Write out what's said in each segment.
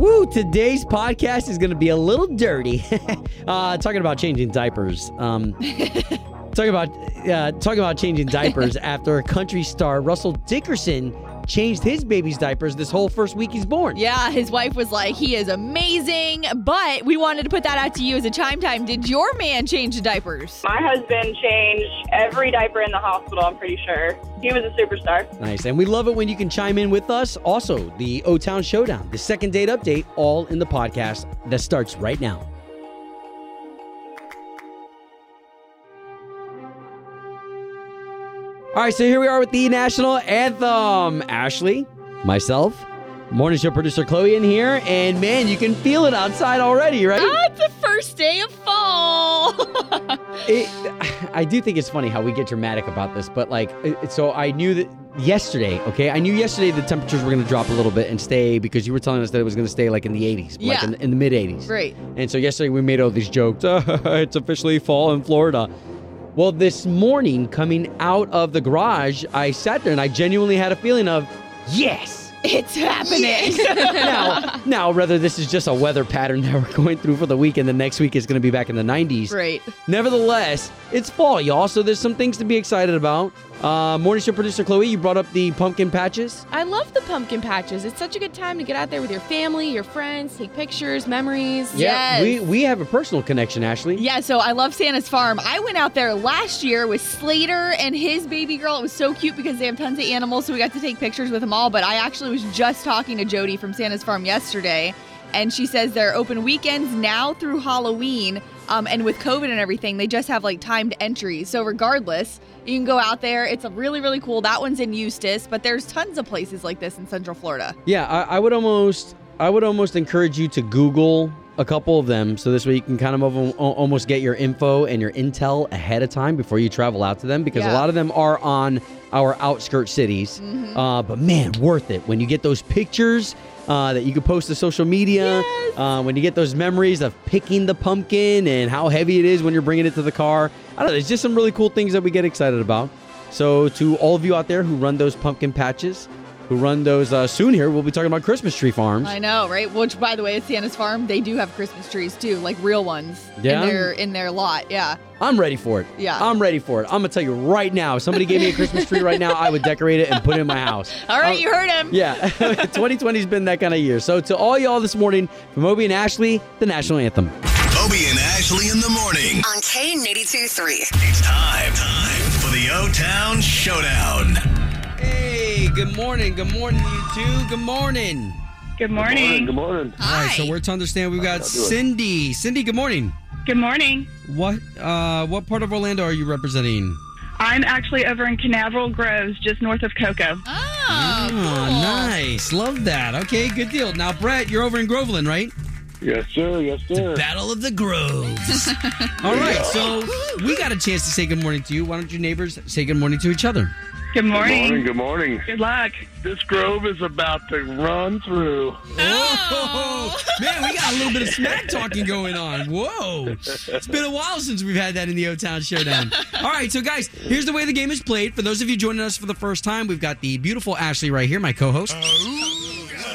Woo, today's podcast is going to be a little dirty. uh, talking about changing diapers. Um, talking about uh, talking about changing diapers after a country star Russell Dickerson changed his baby's diapers this whole first week he's born. Yeah, his wife was like, he is amazing, but we wanted to put that out to you as a chime time. Did your man change the diapers? My husband changed every diaper in the hospital, I'm pretty sure. He was a superstar. Nice. And we love it when you can chime in with us. Also, the O Town Showdown, the second date update, all in the podcast that starts right now. All right, so here we are with the national anthem. Ashley, myself, morning show producer Chloe in here, and man, you can feel it outside already, right? Ah, it's the first day of fall. It, I do think it's funny how we get dramatic about this, but like, so I knew that yesterday, okay, I knew yesterday the temperatures were going to drop a little bit and stay because you were telling us that it was going to stay like in the 80s, like in, in the mid 80s. Great. And so yesterday we made all these jokes. it's officially fall in Florida. Well, this morning coming out of the garage, I sat there and I genuinely had a feeling of yes. It's happening. now, now, whether this is just a weather pattern that we're going through for the week and the next week is going to be back in the 90s. Right. Nevertheless, it's fall, y'all, so there's some things to be excited about. Uh, morning show producer Chloe, you brought up the pumpkin patches. I love the pumpkin patches. It's such a good time to get out there with your family, your friends, take pictures, memories. Yes. we we have a personal connection, Ashley. Yeah, so I love Santa's Farm. I went out there last year with Slater and his baby girl. It was so cute because they have tons of animals, so we got to take pictures with them all. But I actually was just talking to Jody from Santa's Farm yesterday, and she says they're open weekends now through Halloween. Um, and with COVID and everything, they just have like timed entries. So regardless, you can go out there. It's really, really cool. That one's in Eustis, but there's tons of places like this in Central Florida. Yeah, I, I would almost I would almost encourage you to Google a couple of them so this way you can kind of almost get your info and your intel ahead of time before you travel out to them because a lot of them are on our outskirt cities. Uh, but man, worth it when you get those pictures uh, that you can post to social media. Uh, when you get those memories of picking the pumpkin and how heavy it is when you're bringing it to the car. I don't know. It's just some really cool things that we get excited about. So to all of you out there who run those pumpkin patches, who run those uh, soon here, we'll be talking about Christmas tree farms. I know, right? Which, by the way, at Santa's Farm, they do have Christmas trees too, like real ones Yeah? in their in their lot. Yeah. I'm ready for it. Yeah. I'm ready for it. I'm gonna tell you right now. If somebody gave me a Christmas tree right now, I would decorate it and put it in my house. All right, Um, you heard him. Yeah, 2020's been that kind of year. So to all y'all this morning, from Obie and Ashley, the national anthem. Obie and Ashley in the morning. on K92 3. It's time, time for the O Town Showdown. Hey, good morning. Good morning, you two. Good morning. Good morning. Good morning. All right, so we're to understand we've got Cindy. Cindy, good morning. Good morning. What uh what part of Orlando are you representing? I'm actually over in Canaveral Groves, just north of Cocoa. Oh, cool. nice. Love that. Okay, good deal. Now, Brett, you're over in Groveland, right? Yes, sir. Yes, sir. Battle of the Groves. All right, so we got a chance to say good morning to you. Why don't you neighbors say good morning to each other? Good Good morning. morning. Good morning. Good luck. This grove is about to run through. Oh, man, we got a little bit of smack talking going on. Whoa. It's been a while since we've had that in the O Town Showdown. All right, so guys, here's the way the game is played. For those of you joining us for the first time, we've got the beautiful Ashley right here, my co host.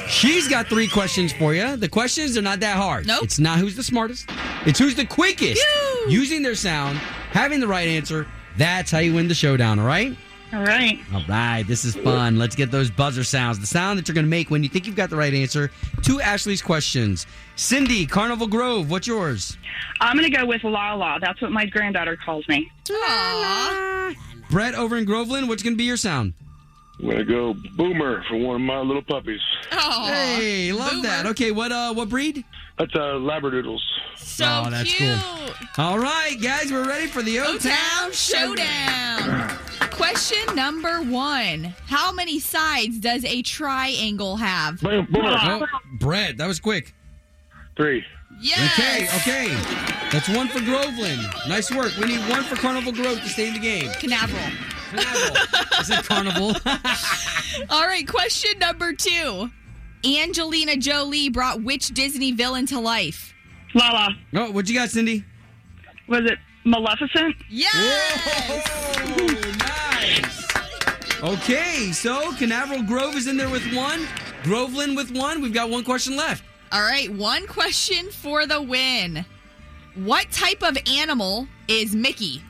She's got three questions for you. The questions are not that hard. Nope. It's not who's the smartest, it's who's the quickest using their sound, having the right answer. That's how you win the showdown, all right? All right. All right, this is fun. Let's get those buzzer sounds. The sound that you're going to make when you think you've got the right answer to Ashley's questions. Cindy, Carnival Grove, what's yours? I'm going to go with La La. That's what my granddaughter calls me. Aw. Brett over in Groveland, what's going to be your sound? I'm gonna go Boomer for one of my little puppies. Aw. Hey, love Boomer. that. Okay, what uh what breed? That's uh, Labradoodles. So Oh, that's cute. All right, guys, we're ready for the O O-Town Showdown. Question number one. How many sides does a triangle have? Boom, Boomer. Oh, Brett, that was quick. Three. Yes. Okay, okay. That's one for Groveland. Nice work. We need one for Carnival Grove to stay in the game. Canaveral. Carnival. I said Carnival. All right, question number two. Angelina Jolie brought which Disney villain to life? La La. oh, what you got, Cindy? Was it Maleficent? Yes. Whoa, nice. Okay, so Canaveral Grove is in there with one. Groveland with one. We've got one question left. All right, one question for the win. What type of animal is Mickey?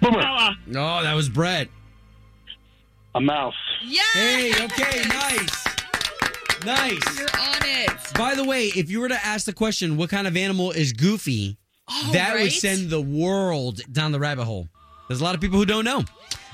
Boomer. Oh, that was Brett. A mouse. Yes! Hey, okay, nice. Nice. You're on it. By the way, if you were to ask the question, what kind of animal is Goofy? Oh, that would send the world down the rabbit hole. There's a lot of people who don't know.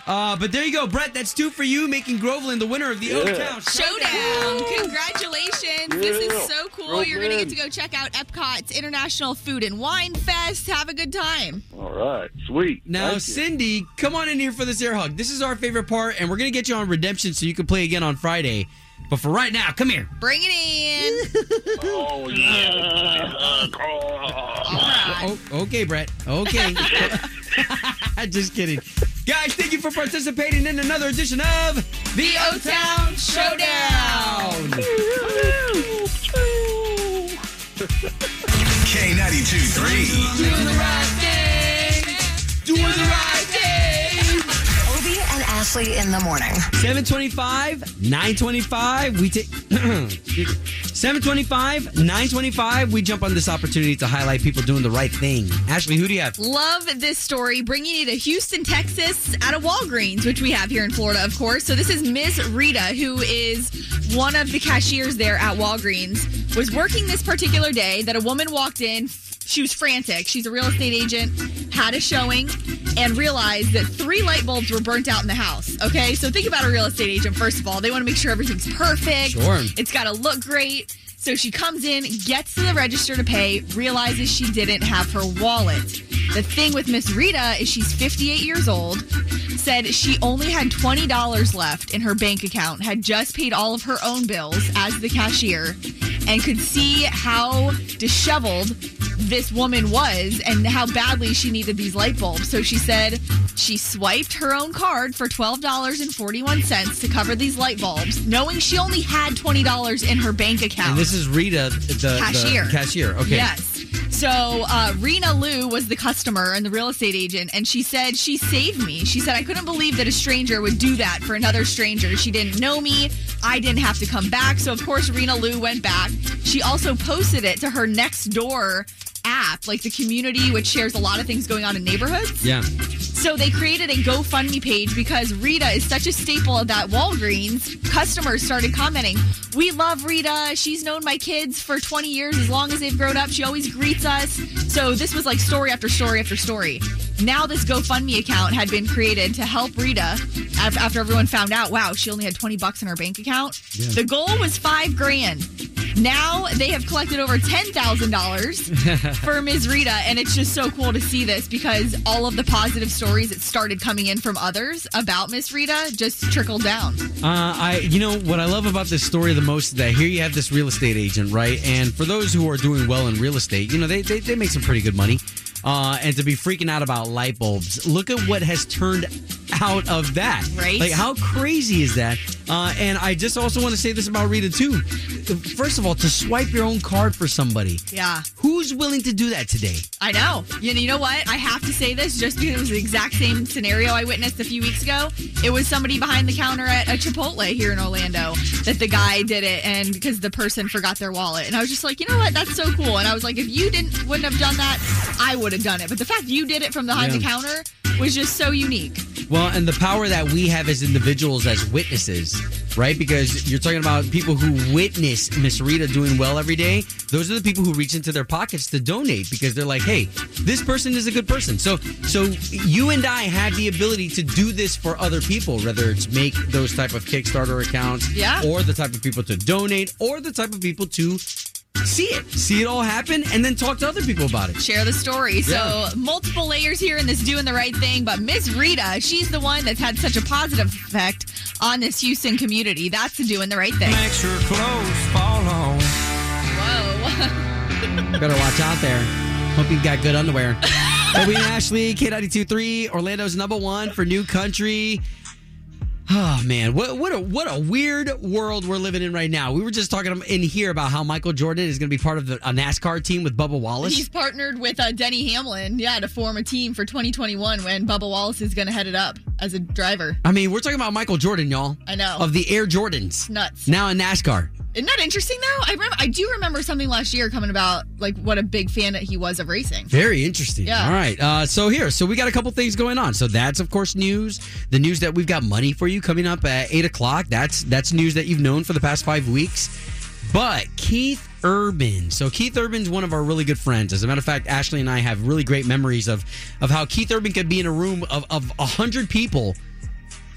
Uh, but there you go, Brett. That's two for you, making Groveland the winner of the O Town Showdown! Congratulations! This is so cool. Real You're gonna get to go check out Epcot's International Food and Wine Fest. Have a good time. All right. Sweet. Now, Thank you. Cindy, come on in here for this air hug. This is our favorite part, and we're gonna get you on redemption so you can play again on Friday. But for right now, come here. Bring it in. Oh, yeah. All right. Oh, okay, Brett. Okay. Just kidding. Guys, thank you for participating in another edition of The O Town Showdown. K92 3. Doing the right thing. Doing the right thing. Obie and Ashley in the morning. 725, 925. We take 725, 925. We jump on this opportunity to highlight people doing the right thing. Ashley, who do you have? Love this story, bringing you to Houston, Texas, at a Walgreens, which we have here in Florida, of course. So this is Miss Rita, who is one of the cashiers there at Walgreens, was working this particular day that a woman walked in. She was frantic. She's a real estate agent, had a showing, and realized that three light bulbs were burnt out in the house. Okay, so think about a real estate agent, first of all. They want to make sure everything's perfect. Sure. It's got to look great. So she comes in, gets to the register to pay, realizes she didn't have her wallet. The thing with Miss Rita is she's 58 years old, said she only had $20 left in her bank account, had just paid all of her own bills as the cashier, and could see how disheveled this woman was and how badly she needed these light bulbs. So she said she swiped her own card for $12.41 to cover these light bulbs, knowing she only had $20 in her bank account. And this is Rita, the Cashier. The cashier. Okay. Yes. So uh, Rena Lou was the customer and the real estate agent, and she said she saved me. She said I couldn't believe that a stranger would do that for another stranger. She didn't know me. I didn't have to come back. So of course Rena Lou went back. She also posted it to her Nextdoor app, like the community, which shares a lot of things going on in neighborhoods. Yeah. So they created a GoFundMe page because Rita is such a staple of that Walgreens. Customers started commenting, We love Rita. She's known my kids for 20 years as long as they've grown up. She always greets us. So this was like story after story after story. Now this GoFundMe account had been created to help Rita after everyone found out, wow, she only had 20 bucks in her bank account. The goal was five grand. Now they have collected over $10,000 for Ms. Rita, and it's just so cool to see this because all of the positive stories that started coming in from others about Miss Rita just trickled down. Uh, I, you know, what I love about this story the most is that here you have this real estate agent, right? And for those who are doing well in real estate, you know, they, they, they make some pretty good money. Uh, and to be freaking out about light bulbs, look at what has turned out of that. Right. Like, how crazy is that? Uh, and I just also want to say this about Rita, too. First of all, to swipe your own card for somebody. Yeah, Who's willing to do that today? I know. You, you know what? I have to say this just because it was the exact same scenario I witnessed a few weeks ago. It was somebody behind the counter at a Chipotle here in Orlando that the guy did it, and because the person forgot their wallet, and I was just like, you know what? That's so cool. And I was like, if you didn't wouldn't have done that, I would have done it. But the fact you did it from behind the counter was just so unique. Well, and the power that we have as individuals, as witnesses, right? Because you're talking about people who witness Miss Rita doing well every day. Those are the people who reach into their pockets to donate because they're like, "Hey, this person is a good person." So, so you and I have the ability to do this for other people, whether it's make those type of Kickstarter accounts, Yeah. or the type of people to donate, or the type of people to see it, see it all happen, and then talk to other people about it. share the story. So multiple layers here in this doing the right thing. But Miss Rita, she's the one that's had such a positive effect on this Houston community. That's the doing the right thing. Makes her clothes fall on. Whoa. Better watch out there. Hope you've got good underwear. Obie and Ashley, K923, Orlando's number one for new country. Oh man, what what a what a weird world we're living in right now. We were just talking in here about how Michael Jordan is going to be part of the, a NASCAR team with Bubba Wallace. He's partnered with uh, Denny Hamlin, yeah, to form a team for 2021 when Bubba Wallace is going to head it up as a driver. I mean, we're talking about Michael Jordan, y'all. I know. Of the Air Jordans. Nuts. Now in NASCAR. Isn't that interesting though? I remember I do remember something last year coming about like what a big fan that he was of racing. Very interesting. Yeah. All right. Uh, so here, so we got a couple things going on. So that's of course news. The news that we've got money for you coming up at eight o'clock. That's that's news that you've known for the past five weeks. But Keith Urban. So Keith Urban's one of our really good friends. As a matter of fact, Ashley and I have really great memories of of how Keith Urban could be in a room of of a hundred people,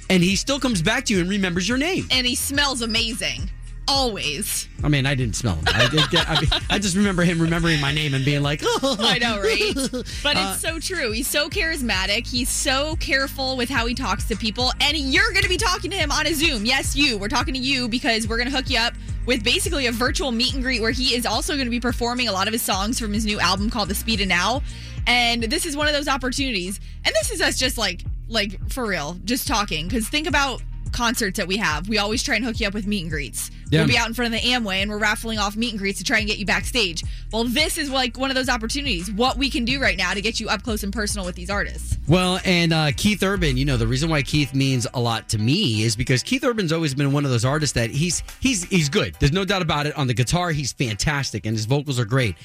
and he still comes back to you and remembers your name. And he smells amazing. Always. I mean, I didn't smell him. I, get, I, mean, I just remember him remembering my name and being like, oh. I know, right? But Uh, it's so true. He's so charismatic. He's so careful with how he talks to people. And you're going to be talking to him on a Zoom. Yes, you. We're talking to you because we're going to hook you up with basically a virtual meet and greet where he is also going to be performing a lot of his songs from his new album called The Speed of Now. And this is one of those opportunities. And this is us just like, like for real, just talking. Because think about concerts that we have. We always try and hook you up with meet and greets. Yeah. We'll be out in front of the Amway and we're raffling off meet and greets to try and get you backstage. Well, this is like one of those opportunities. What we can do right now to get you up close and personal with these artists. Well, and uh, Keith Urban, you know, the reason why Keith means a lot to me is because Keith Urban's always been one of those artists that he's he's he's good. There's no doubt about it. On the guitar, he's fantastic, and his vocals are great.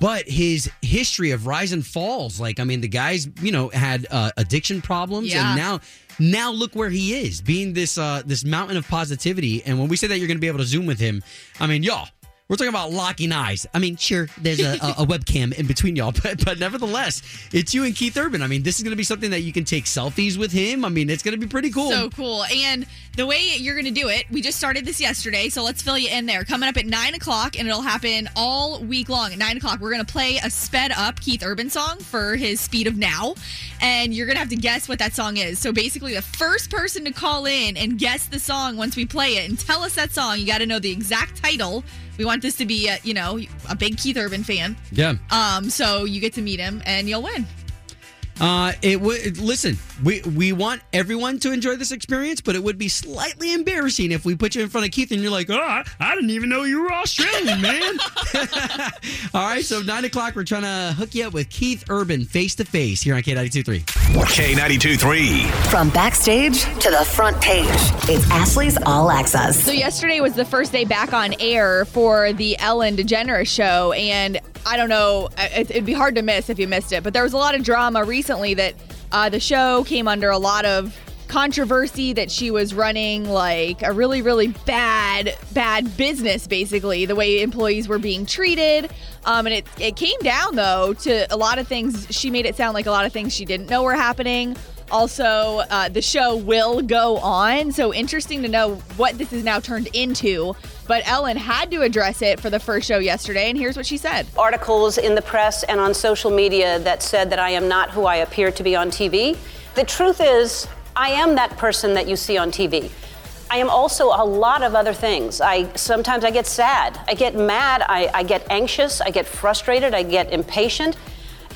But his history of rise and falls, like I mean, the guy's you know had uh, addiction problems, Yeah. and now now look where he is, being this uh, this mountain of positivity. And when we say that you're going to be able to zoom with him, I mean, y'all. We're talking about locking eyes. I mean, sure, there's a, a, a webcam in between y'all, but but nevertheless, it's you and Keith Urban. I mean, this is going to be something that you can take selfies with him. I mean, it's going to be pretty cool. So cool. And the way you're going to do it, we just started this yesterday, so let's fill you in there. Coming up at 9 o'clock, and it'll happen all week long. At 9 o'clock, we're going to play a sped up Keith Urban song for his Speed of Now. And you're going to have to guess what that song is. So basically, the first person to call in and guess the song once we play it and tell us that song, you got to know the exact title. We want this to be, a, you know, a big Keith Urban fan. yeah. Um, so you get to meet him and you'll win. Uh, it would listen. We we want everyone to enjoy this experience, but it would be slightly embarrassing if we put you in front of Keith and you're like, "Oh, I, I didn't even know you were Australian, man." All right, so nine o'clock, we're trying to hook you up with Keith Urban face to face here on K ninety two three. K92 3. From backstage to the front page, it's Ashley's All Access. So yesterday was the first day back on air for the Ellen DeGeneres show, and I don't know, it, it'd be hard to miss if you missed it, but there was a lot of drama recently that uh, the show came under a lot of controversy that she was running like a really really bad bad business basically the way employees were being treated um, and it, it came down though to a lot of things she made it sound like a lot of things she didn't know were happening also, uh, the show will go on. So interesting to know what this is now turned into. But Ellen had to address it for the first show yesterday, and here's what she said. articles in the press and on social media that said that I am not who I appear to be on TV. The truth is, I am that person that you see on TV. I am also a lot of other things. I sometimes I get sad, I get mad, I, I get anxious, I get frustrated, I get impatient,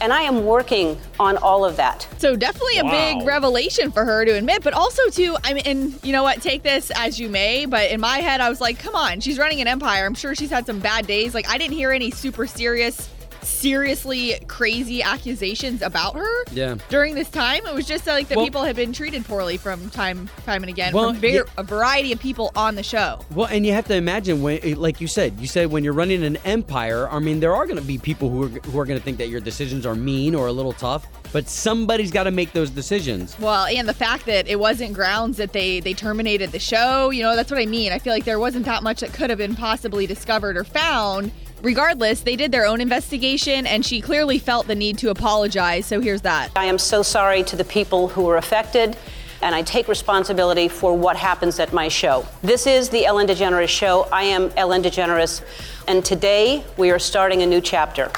and I am working on all of that. So definitely a big revelation for her to admit, but also too, I mean, and you know what? Take this as you may, but in my head, I was like, come on, she's running an empire. I'm sure she's had some bad days. Like I didn't hear any super serious, seriously crazy accusations about her. Yeah. During this time, it was just like that Well- people had been treated poorly from time, time and again Well, from yeah. a variety of people on the show. Well, and you have to imagine when, like you said, you said when you're running an empire. I mean, there are going to be people who are who are going to think that your decisions are mean or a little tough, but somebody's got to make those decisions. Well, and the fact that it wasn't grounds that they they terminated the show, you know, that's what I mean. I feel like there wasn't that much that could have been possibly discovered or found. Regardless, they did their own investigation and she clearly felt the need to apologize. So here's that. I am so sorry to the people who were affected, and I take responsibility for what happens at my show. This is the Ellen DeGeneres Show. I am Ellen DeGeneres, and today we are starting a new chapter.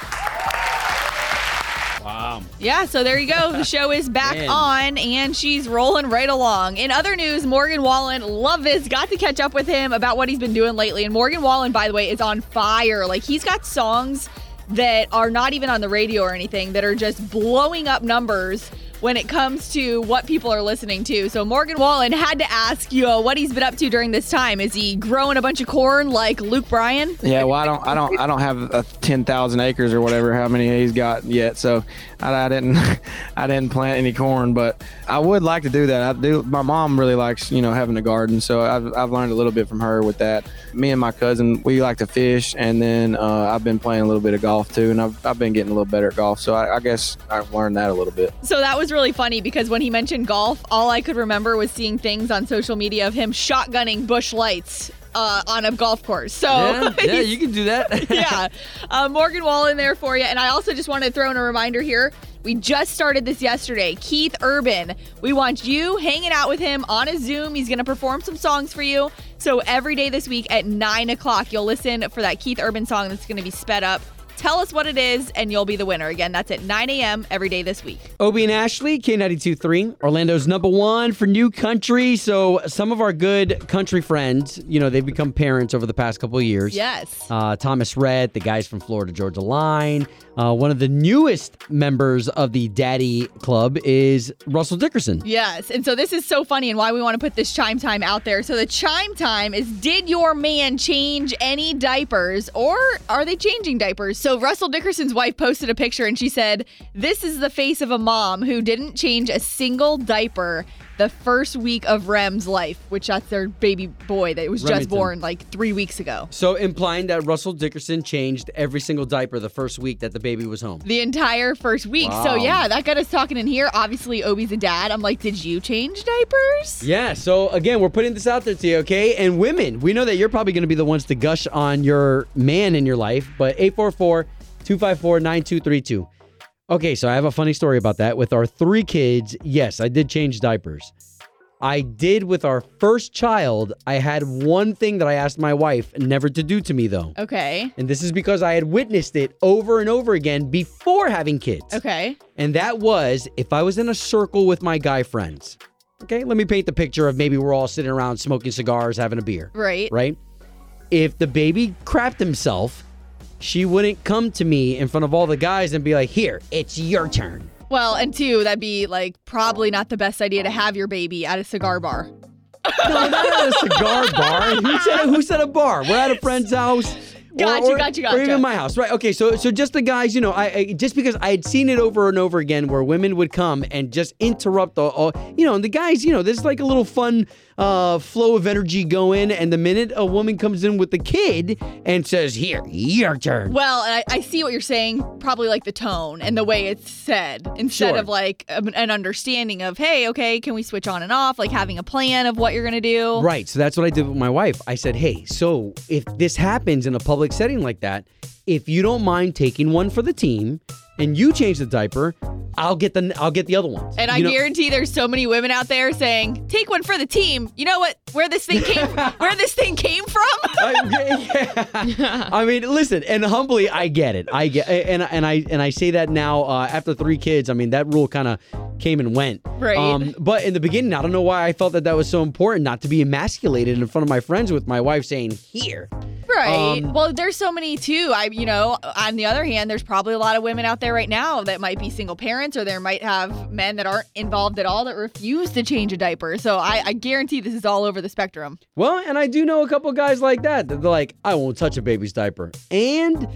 Yeah, so there you go. The show is back Man. on and she's rolling right along. In other news, Morgan Wallen, love this, got to catch up with him about what he's been doing lately. And Morgan Wallen, by the way, is on fire. Like he's got songs that are not even on the radio or anything that are just blowing up numbers. When it comes to what people are listening to. So Morgan Wallen had to ask you uh, what he's been up to during this time. Is he growing a bunch of corn like Luke Bryan? Yeah, well, I don't, I don't, I don't have uh, ten thousand acres or whatever, how many he's got yet. So I, I didn't, I didn't plant any corn, but I would like to do that. I do. My mom really likes, you know, having a garden, so I've, I've learned a little bit from her with that. Me and my cousin, we like to fish, and then uh, I've been playing a little bit of golf too, and I've, I've been getting a little better at golf. So I, I guess I've learned that a little bit. So that was really funny because when he mentioned golf, all I could remember was seeing things on social media of him shotgunning Busch Lights uh, on a golf course. So Yeah, yeah, you can do that. yeah. Uh, Morgan Wallen there for you. And I also just wanted to throw in a reminder here. We just started this yesterday. Keith Urban. We want you hanging out with him on a Zoom. He's going to perform some songs for you. So every day this week at 9 o'clock, you'll listen for that Keith Urban song that's going to be sped up. Tell us what it is, and you'll be the winner. Again, that's at 9 a.m. every day this week. Obie and Ashley, K92.3, Orlando's number one for new country. So some of our good country friends, you know, they've become parents over the past couple of years. Yes. Uh, Thomas Rhett, the guys from Florida Georgia Line. Uh, one of the newest members of the Daddy Club is Russell Dickerson. Yes. And so this is so funny and why we want to put this chime time out there. So the chime time is Did your man change any diapers or are they changing diapers? So Russell Dickerson's wife posted a picture and she said, This is the face of a mom who didn't change a single diaper the first week of Rem's life, which that's their baby boy that was just born like three weeks ago. So implying that Russell Dickerson changed every single diaper the first week that the baby was home. The entire first week. So yeah, that got us talking in here. Obviously, Obie's a dad. I'm like, did you change diapers? Yeah, so again, we're putting this out there to you, okay? And women, we know that you're probably going to be the ones to gush on your man in your life, but 844 254 9232. Okay, so I have a funny story about that. With our three kids, yes, I did change diapers. I did with our first child. I had one thing that I asked my wife never to do to me, though. Okay. And this is because I had witnessed it over and over again before having kids. Okay. And that was if I was in a circle with my guy friends. Okay, let me paint the picture of maybe we're all sitting around smoking cigars, having a beer. Right. Right? If the baby crapped himself, she wouldn't come to me in front of all the guys and be like, here, it's your turn. Well, and two, that'd be like probably not the best idea to have your baby at a cigar bar. No, not at a cigar bar. Who said, who said a bar? We're at a friend's house. Gotcha, or, or- gotcha, Or even my house, right? Okay, so so just the guys, you know, I, I just because I had seen it over and over again, where women would come and just interrupt the, all, you know, and the guys, you know, there's like a little fun uh, flow of energy going, in. and the minute a woman comes in with the kid and says, "Here, your turn," Well, I, I see what you're saying. Probably like the tone and the way it's said, instead Sure. of like um, an understanding of, hey, okay, can we switch on and off? Like having a plan of what you're gonna do. Right. So that's what I did with my wife. I said, hey, so if this happens in a public setting like that, if you don't mind taking one for the team and you change the diaper, I'll get the I'll get the other ones. And I You know- guarantee there's so many women out there saying, "Take one for the team." You know what? Where this thing came, where this thing came from? I, yeah. I mean, listen, and humbly, I get it. I get, and and I and I say that now uh, after three kids. I mean, that rule kind of came and went. Right. Um, but in the beginning, I don't know why I felt that that was so important, not to be emasculated in front of my friends with my wife saying, "Here." Right. Um, well, there's so many too. I, you know, on the other hand, there's probably a lot of women out there right now that might be single parents, or there might have men that aren't involved at all that refuse to change a diaper. So I, I guarantee this is all over the spectrum. Well, and I do know a couple guys like that. that They're like, I won't touch a baby's diaper. And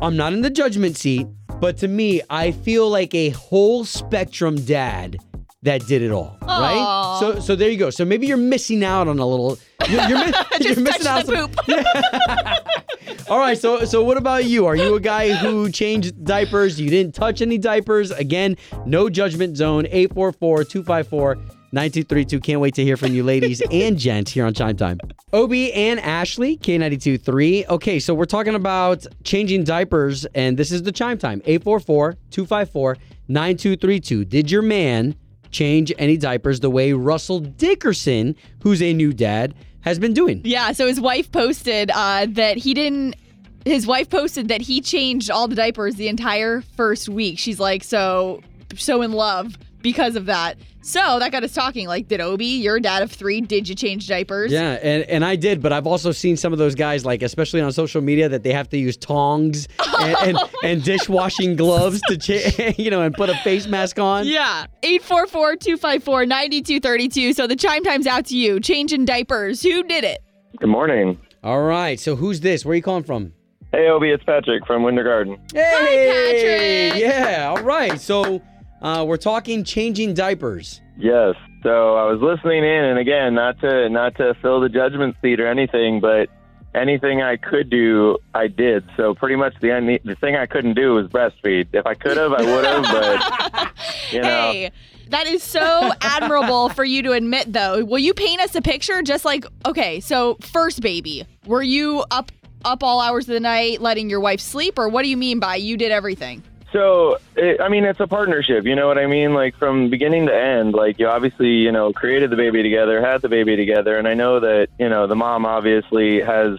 I'm not in the judgment seat, but to me, I feel like a whole spectrum dad that did it all, right? Aw. So so there you go. So maybe you're missing out on a little you're, you're, mi- you're missing out some- poop. All right, so so what about you? Are you a guy who changed diapers? You didn't touch any diapers? Again, no judgment zone. 844-254-9232. Can't wait to hear from you ladies and gents here on Chime Time. Obie and Ashley, K92.3. Okay, so we're talking about changing diapers, and this is the Chime Time. 844-254-9232. Did your man change any diapers the way Russell Dickerson, who's a new dad, has been doing? Yeah, so his wife posted uh, that he didn't. His wife posted that he changed all the diapers the entire first week. She's like, so, so in love because of that. So that got us talking. Like, did Obie, you're dad of three, did you change diapers? Yeah, and, and I did, but I've also seen some of those guys, like especially on social media, that they have to use tongs and, and, and dishwashing gloves to, cha- you know, and put a face mask on. Yeah. 844 254 9232. So the chime time's out to you. Changing diapers. Who did it? Good morning. All right, so who's this? Where are you calling from? Hey, Obie, it's Patrick from Winter Garden. Hey, Patrick. Yeah, all right. So uh, we're talking changing diapers. Yes. So I was listening in, and again, not to not to fill the judgment seat or anything, but anything I could do, I did. So pretty much the only- the thing I couldn't do was breastfeed. If I could have, I would have, but you know. Hey, that is so admirable for you to admit, though. Will you paint us a picture? Just like, okay, so first baby, were you up up all hours of the night letting your wife sleep, or what do you mean by you did everything? So, it, I mean, it's a partnership. You know what I mean? Like from beginning to end. Like you obviously, you know, created the baby together, had the baby together, and I know that you know the mom obviously has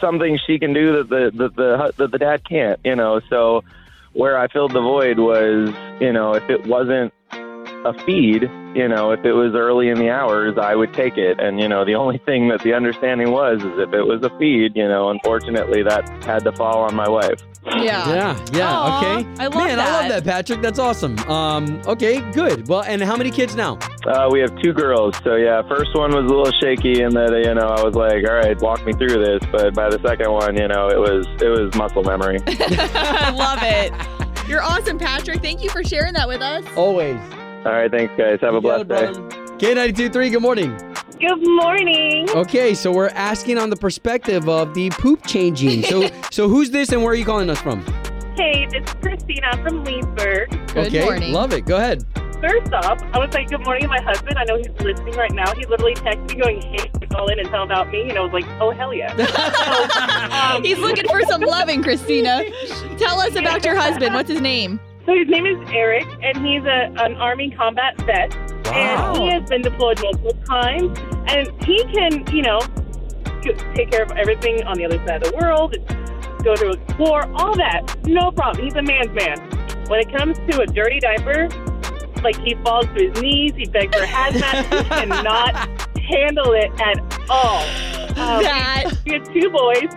something she can do that the that the that the dad can't. You know, so where I filled the void was, you know, if it wasn't a feed, you know, if it was early in the hours, I would take it. And, you know, the only thing that the understanding was is if it was a feed, you know, unfortunately that had to fall on my wife. Yeah. Yeah, yeah, Aw, okay. I love Man, I love that. that, Patrick. That's awesome. Um, okay, good. Well, and how many kids now? Uh, we have two girls. So, yeah, first one was a little shaky and that, you know, I was like, all right, walk me through this. But by the second one, you know, it was, it was muscle memory. I love it. You're awesome, Patrick. Thank you for sharing that with us. Always. all right. Thanks, guys. Have a blessed day. K92.3, good morning. Good morning. Okay, so we're asking on the perspective of the poop changing. So, so who's this and where are you calling us from? Hey, it's Christina from Leesburg. okay, love it. Go ahead. First off, I would say good morning to my husband. I know he's listening right now. He literally texted me going, hey, call in and tell about me. And I was like, oh, hell yeah. um, He's looking for some loving, Christina. Tell us about your husband. What's his name? So his name is Eric, and he's a, an Army combat vet. And he has been deployed multiple times. And he can, you know, take care of everything on the other side of the world, go to explore, all that. No problem. He's a man's man. When it comes to a dirty diaper, like he falls to his knees, he begs for hazmat. he cannot handle it at all. Um, That- we have two boys.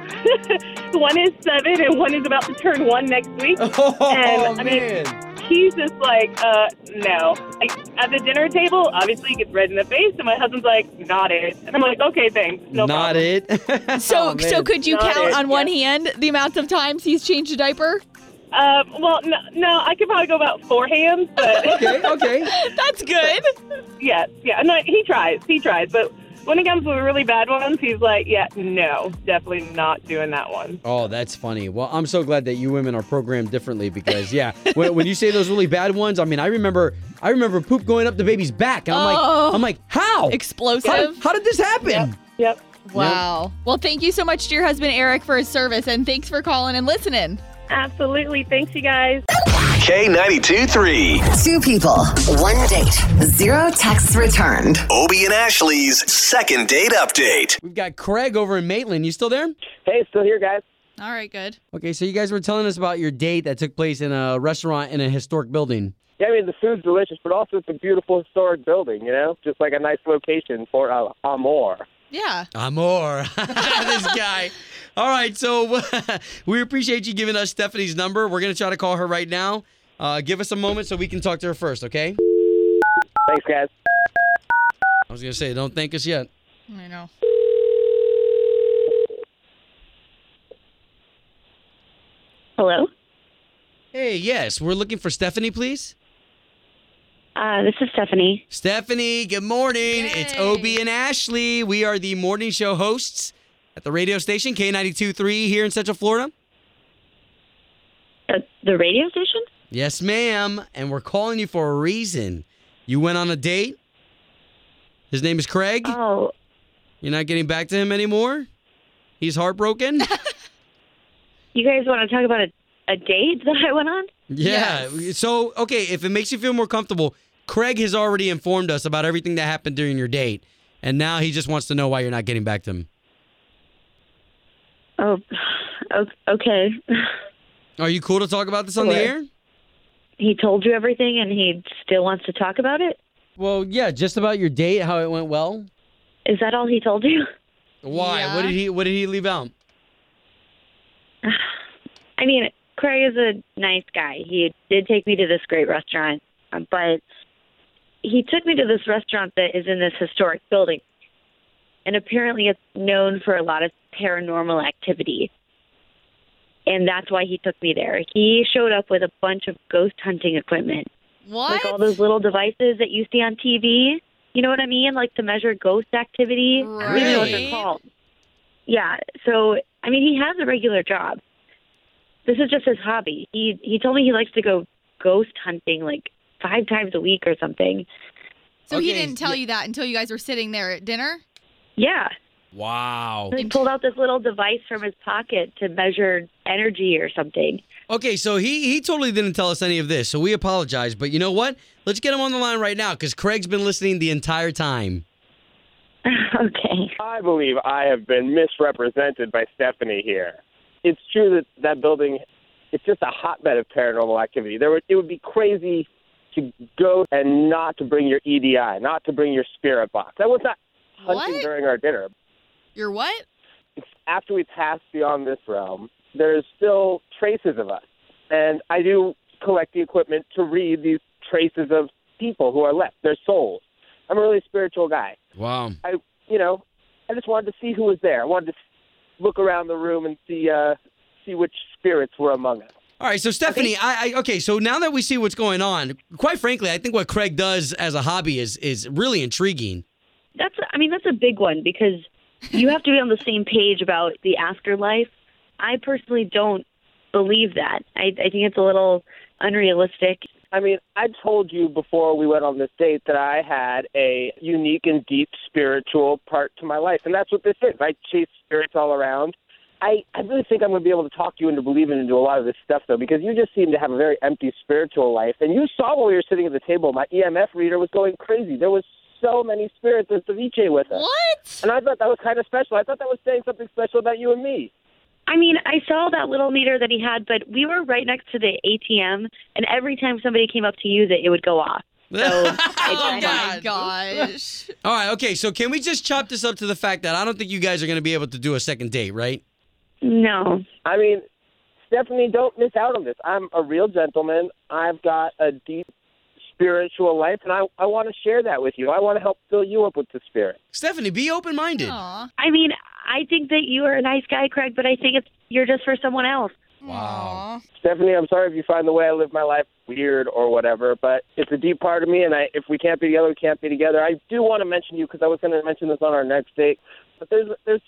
one is seven, and one is about to turn one next week. Oh, and I mean, he's just like, uh, no. Like, at the dinner table, obviously he gets red in the face, and my husband's like, not it. And I'm like, okay, thanks. No Not problem. it. So, Oh, so could you Not count it, on one hand the amount of times he's changed a diaper? Um, well, no, no, I could probably go about four hands, but Okay, okay. That's good. yes, yeah. No, he tries, he tries, but when it comes to the really bad ones, he's like, yeah, no, definitely not doing that one. Oh, that's funny. Well, I'm so glad that you women are programmed differently because, yeah, when, when you say those really bad ones, I mean, I remember, I remember poop going up the baby's back, and I'm Oh. like, I'm like, how? Explosive. How how did this happen? Yep. Wow. Well, thank you so much to your husband, Eric, for his service, and thanks for calling and listening. Absolutely. Thanks, you guys. K92 3. Two people, one date, zero texts returned. Obie and Ashley's second date update. We've got Craig over in Maitland. You still there? Hey, still here, guys. All right, good. Okay, so you guys were telling us about your date that took place in a restaurant in a historic building. Yeah, I mean, the food's delicious, but also it's a beautiful historic building, you know? Just like a nice location for uh, Amor. Yeah. Amor, this guy. All right, so we appreciate you giving us Stephanie's number. We're gonna try to call her right now. Uh, give us a moment so we can talk to her first, okay? Thanks, guys. I was gonna say, don't thank us yet. I know. Hello. Hey, yes, we're looking for Stephanie, please. Uh, this is Stephanie. Stephanie, good morning. It's Obie and Ashley. We are the morning show hosts at the radio station K92.3 here in Central Florida. Uh, the radio station? Yes, ma'am. And we're calling you for a reason. You went on a date. His name is Craig. Oh. You're not getting back to him anymore? He's heartbroken? You guys want to talk about a, a date that I went on? yeah. So, okay, if it makes you feel more comfortable, Craig has already informed us about everything that happened during your date. And now he just wants to know why you're not getting back to him. Oh, okay. Are you cool to talk about this on the air? He told you everything and he still wants to talk about it? Well, yeah, just about your date, how it went well. Is that all he told you? Why? What did he What did he leave out? I mean, Craig is a nice guy. He did take me to this great restaurant, but he took me to this restaurant that is in this historic building. And apparently it's known for a lot of paranormal activity. And that's why he took me there. He showed up with a bunch of ghost hunting equipment. What? Like all those little devices that you see on TV. You know what I mean? Like to measure ghost activity. I don't even know what they're called. Yeah. So I mean, he has a regular job. This is just his hobby. He he told me he likes to go ghost hunting like five times a week or something. So he didn't tell you that until you guys were sitting there at dinner? Yeah. Wow. He pulled out this little device from his pocket to measure energy or something. Okay, so he he totally didn't tell us any of this, so we apologize. But you know what? Let's get him on the line right now because Craig's been listening the entire time. okay. I believe I have been misrepresented by Stephanie here. It's true that that building, it's just a hotbed of paranormal activity. There would, it would be crazy to go and not to bring your EDI, not to bring your spirit box. I was not hunting What? during our dinner. You're what? After we pass beyond this realm, there's still traces of us. And I do collect the equipment to read these traces of people who are left, their souls. I'm a really spiritual guy. Wow. I, you know, I just wanted to see who was there. I wanted to look around the room and see, uh, see which spirits were among us. All right, so Stephanie, I, I okay, so now that we see what's going on, quite frankly, I think what Craig does as a hobby is is really intriguing. That's I mean that's a big one because you have to be on the same page about the afterlife. I personally don't believe that. I, I think it's a little unrealistic. I mean, I told you before we went on this date that I had a unique and deep spiritual part to my life, and that's what this is. I chase spirits all around. I, I really think I'm going to be able to talk you into believing into a lot of this stuff, though, because you just seem to have a very empty spiritual life. And you saw while we were sitting at the table, my EMF reader was going crazy. There was so many spirits of ceviche with us. What? And I thought that was kind of special. I thought that was saying something special about you and me. I mean, I saw that little meter that he had, but we were right next to the ATM, and every time somebody came up to use it, it would go off. So Oh I my gosh. All right, okay, so can we just chop this up to the fact that I don't think you guys are going to be able to do a second date, right? No. I mean, Stephanie, don't miss out on this. I'm a real gentleman. I've got a deep spiritual life, and I, I want to share that with you. I want to help fill you up with the spirit. Stephanie, be open minded. I mean, I think that you are a nice guy, Craig, but I think it's you're just for someone else. Wow. Stephanie, I'm sorry if you find the way I live my life weird or whatever, but it's a deep part of me, and I, if we can't be together, we can't be together. I do want to mention you because I was going to mention this on our next date, but there's there's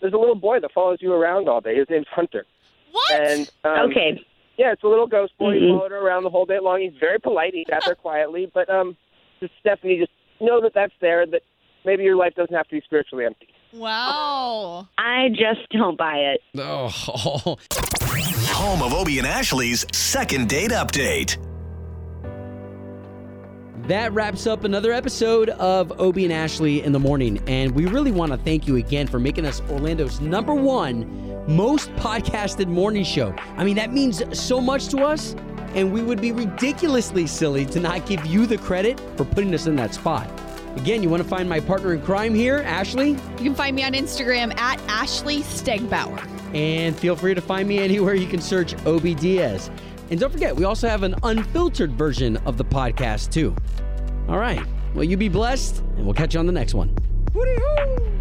there's a little boy that follows you around all day. His name's Hunter. What? And um, Okay. Yeah, it's a little ghost boy. He Mhm. followed her around the whole day long. He's very polite. He sat there quietly, but um, just Stephanie, just know that that's there. That maybe your life doesn't have to be spiritually empty. Wow. I just don't buy it. Oh. Home of Obie and Ashley's second date update. That wraps up another episode of Obie and Ashley in the morning. And we really want to thank you again for making us Orlando's number one most podcasted morning show. I mean, that means so much to us. And we would be ridiculously silly to not give you the credit for putting us in that spot. Again, you want to find my partner in crime here, Ashley? You can find me on Instagram at Ashley Stegbauer. And feel free to find me anywhere you can search Obie Diaz. And don't forget, we also have an unfiltered version of the podcast, too. All right. Well, you be blessed, and we'll catch you on the next one. Woody-hoo!